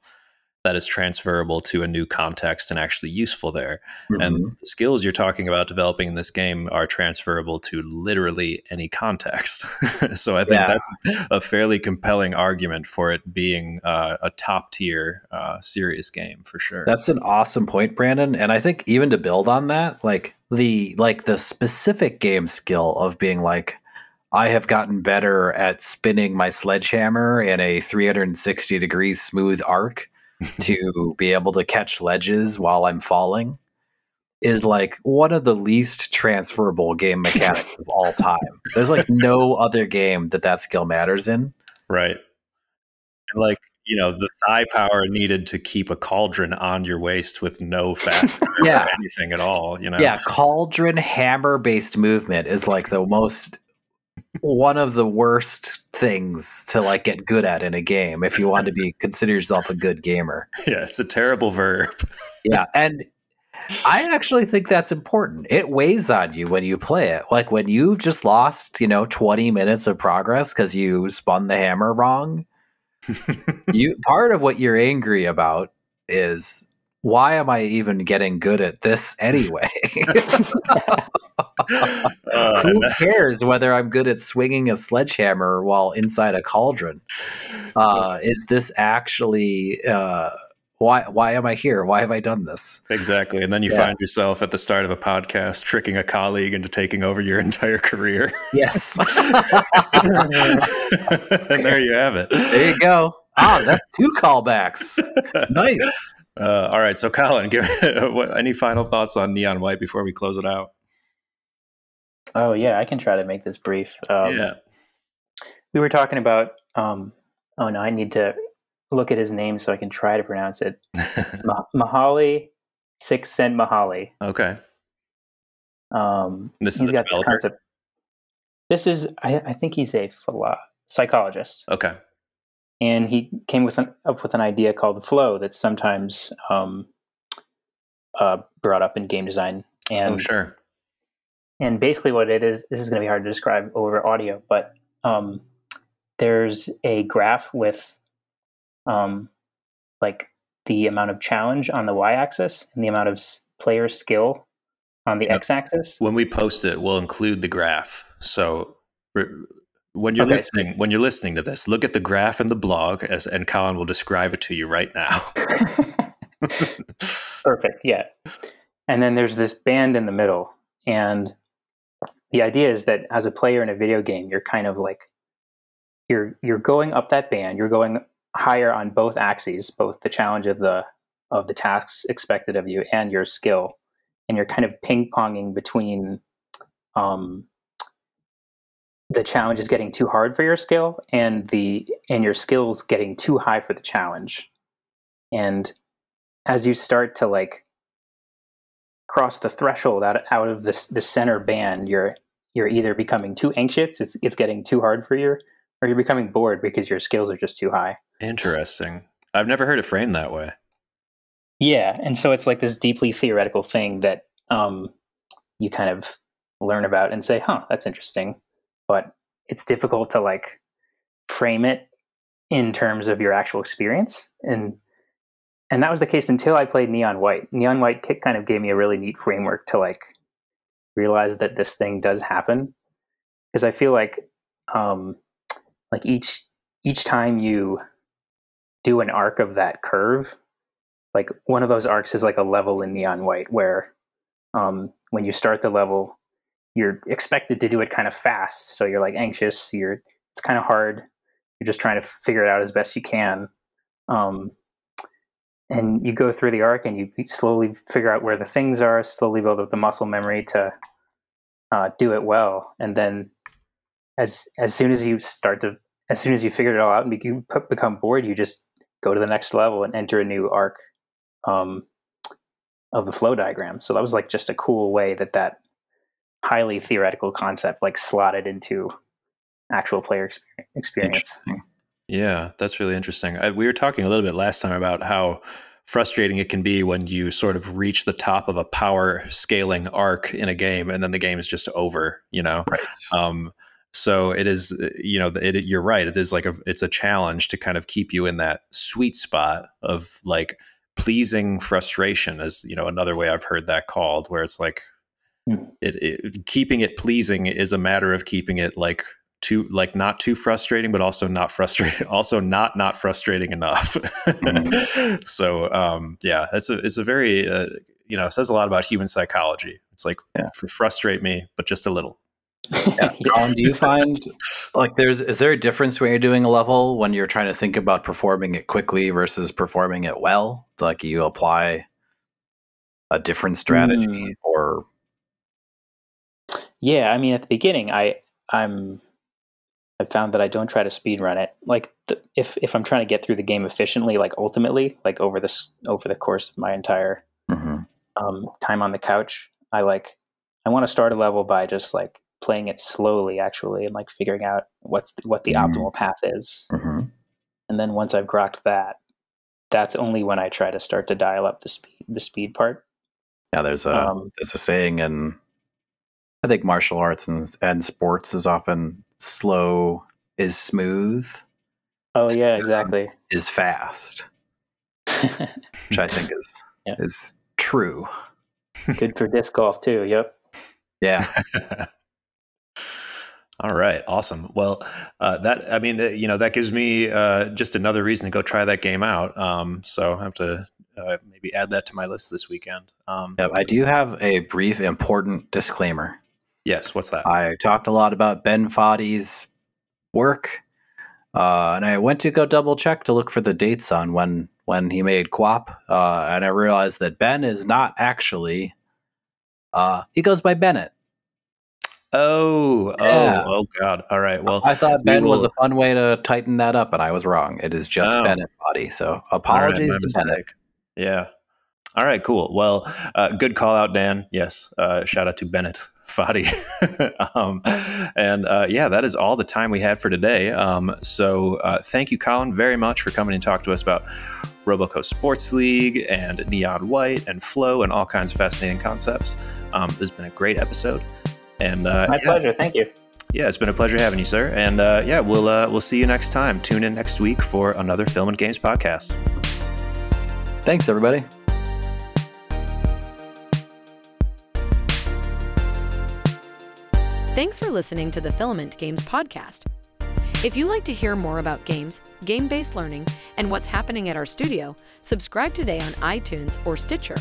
Speaker 2: that is transferable to a new context and actually useful there.
Speaker 3: Mhm.
Speaker 2: And the skills you're talking about developing in this game are transferable to literally any context. so I think
Speaker 3: Yeah.
Speaker 2: that's a fairly compelling argument for it being uh, a top tier uh, serious game for sure.
Speaker 3: That's an awesome point, Brandon. And I think even to build on that, like the like the specific game skill of being like, I have gotten better at spinning my sledgehammer in a 360 degrees smooth arc to be able to catch ledges while I'm falling is like one of the least transferable game mechanics of all time. There's like no other game that that skill matters in.
Speaker 2: Right. And like, you know, the thigh power needed to keep a cauldron on your waist with no fat
Speaker 3: Yeah.
Speaker 2: or anything at all, you know.
Speaker 3: Yeah, cauldron hammer based movement is like the most one of the worst things to like get good at in a game if you want to be consider yourself a good gamer.
Speaker 2: Yeah, it's a terrible verb.
Speaker 3: Yeah, and I actually think that's important. It weighs on you when you play it. Like when you've just lost, you know, 20 minutes of progress cuz you spun the hammer wrong. you part of what you're angry about is why am I even getting good at this anyway?
Speaker 2: Uh,
Speaker 3: Who cares whether I'm good at swinging a sledgehammer while inside a cauldron? Uh, is this actually uh, why? Why am I here? Why have I done this?
Speaker 2: exactly. And then you
Speaker 3: Yeah.
Speaker 2: find yourself at the start of a podcast tricking a colleague into taking over your entire career.
Speaker 3: Yes,
Speaker 2: and there you have it.
Speaker 3: there you go. Ah, that's two callbacks. Nice.
Speaker 2: Uh, all right, so Colin, give what, any final thoughts on Neon White before we close it out?
Speaker 4: Oh yeah, I can try to make this brief. Um,
Speaker 2: yeah,
Speaker 4: we were talking about. Um, oh no, I need to look at his name so I can try to pronounce it. Ma- Mihaly, six cent Mahali.
Speaker 2: okay.
Speaker 4: Um,
Speaker 2: This is
Speaker 4: he's got this
Speaker 2: developer?
Speaker 4: concept. This is, I, I think he's a philo- psychologist,
Speaker 2: Okay.
Speaker 4: And he came with an, up with an idea called flow that's sometimes um, uh, brought up in game design. And
Speaker 2: oh, sure.
Speaker 4: and basically what it is this is going to be hard to describe over audio but um, there's a graph with um, like the amount of challenge on the y-axis and the amount of s- player skill on the
Speaker 2: Yep.
Speaker 4: x-axis
Speaker 2: When we post it, we'll include the graph. So re- when you're
Speaker 4: Okay.
Speaker 2: listening, when you're listening to this, look at the graph in the blog, as and Colin will describe it to you right now.
Speaker 4: perfect yeah and then there's this band in the middle and the idea is that as a player in a video game you're kind of like you're you're going up that band you're going higher on both axes both the challenge of the of the tasks expected of you and your skill and you're kind of ping-ponging between um the challenge is getting too hard for your skill and the and your skills getting too high for the challenge and as you start to like cross the threshold out, out of this the center band you're you're either becoming too anxious it's it's getting too hard for you or you're becoming bored because your skills are just too high
Speaker 2: Interesting. I've never heard it framed that way.
Speaker 4: yeah and so it's like this deeply theoretical thing that um you kind of learn about and say huh that's interesting but it's difficult to like frame it in terms of your actual experience and and that was the case until I played Neon White. Neon White ki- kind of gave me a really neat framework to like realize that this thing does happen because I feel like um like each each time you do an arc of that curve like one of those arcs is like a level in Neon White where um when you start the level you're expected to do it kind of fast so you're like anxious you're it's kind of hard you're just trying to figure it out as best you can um and you go through the arc and you slowly figure out where the things are slowly build up the muscle memory to uh, do it well and then as as soon as you start to as soon as you figure it all out and you become bored you just go to the next level and enter a new arc um, of the flow diagram. So that was like just a cool way that that highly theoretical concept like slotted into actual player experience
Speaker 2: Yeah, that's really interesting. I, we were talking a little bit last time about how frustrating it can be when you sort of reach the top of a power scaling arc in a game and then the game is just over, you know?
Speaker 3: Right.
Speaker 2: Um, so it is, you know, it, it- you're right. It is like a, it's a challenge to kind of keep you in that sweet spot of like pleasing frustration, is you know another way I've heard that called, where it's like
Speaker 4: Hmm.
Speaker 2: it, it keeping it pleasing is a matter of keeping it like too like not too frustrating, but also not frustrating, also not not frustrating enough. so um, yeah, it's a it's a very uh, you know it says a lot about human psychology. It's like
Speaker 3: Yeah.
Speaker 2: f- frustrate me, but just a little.
Speaker 3: Yeah. Colin, do you find like there's is there a difference when you're doing a level when you're trying to think about performing it quickly versus performing it well? Like you apply a different strategy
Speaker 4: Mm.
Speaker 3: or
Speaker 4: Yeah, I mean, at the beginning, I I'm I found that I don't try to speed run it. Like the, if if I'm trying to get through the game efficiently, like ultimately, like over this over the course of my entire
Speaker 3: Mhm.
Speaker 4: um, time on the couch, I like I want to start a level by just like playing it slowly, actually, and like figuring out what's the, what the
Speaker 3: Mm.
Speaker 4: optimal path is.
Speaker 3: Mhm.
Speaker 4: And then once I've grokked that, that's only when I try to start to dial up the speed the speed part.
Speaker 3: yeah, there's a
Speaker 4: Um,
Speaker 3: there's a saying in I think martial arts and, and sports is often slow is smooth
Speaker 4: oh yeah, exactly.
Speaker 3: is fast, which I think is
Speaker 4: Yeah.
Speaker 3: is true.
Speaker 4: Good for disc golf too. Yep.
Speaker 3: Yeah.
Speaker 2: All right, awesome. Well, uh, that I mean, uh, you know, that gives me uh, just another reason to go try that game out. Um, so I have to uh, maybe add that to my list this weekend. Um,
Speaker 3: Yep, I do have a brief important disclaimer.
Speaker 2: Yes, what's that?
Speaker 3: I talked a lot about Ben Foddy's work, uh, and I went to go double check to look for the dates on when when he made QWOP, uh, and I realized that Ben is not actually. Uh, he goes by Bennett.
Speaker 2: Oh,
Speaker 3: Yeah.
Speaker 2: oh, oh, God! All right. Well,
Speaker 3: I thought
Speaker 2: we
Speaker 3: Ben was a fun way to tighten that up, and I was wrong. It is just
Speaker 2: Oh.
Speaker 3: Bennett Foddy. So apologies
Speaker 2: my
Speaker 3: to Bennett.
Speaker 2: Yeah. All right, cool. Well, uh, good call out, Dan. Yes. Uh, shout out to Bennett Foddy. um, and uh, yeah, that is all the time we had for today. Um, so uh, thank you, Colin, very much for coming and talk to us about Roboco Sports League and Neon White and Flow and all kinds of fascinating concepts. Um, this has been a great episode. And uh,
Speaker 4: My
Speaker 2: yeah,
Speaker 4: pleasure. Thank you.
Speaker 2: yeah, it's been a pleasure having you, sir. And uh, yeah, we'll uh, we'll see you next time. Tune in next week for another Filament Games podcast.
Speaker 3: Thanks, everybody.
Speaker 1: Thanks for listening to the Filament Games podcast. If you like to hear more about games, game based learning, and what's happening at our studio, subscribe today on iTunes or Stitcher.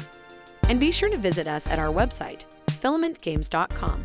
Speaker 1: And be sure to visit us at our website, filamentgames.com.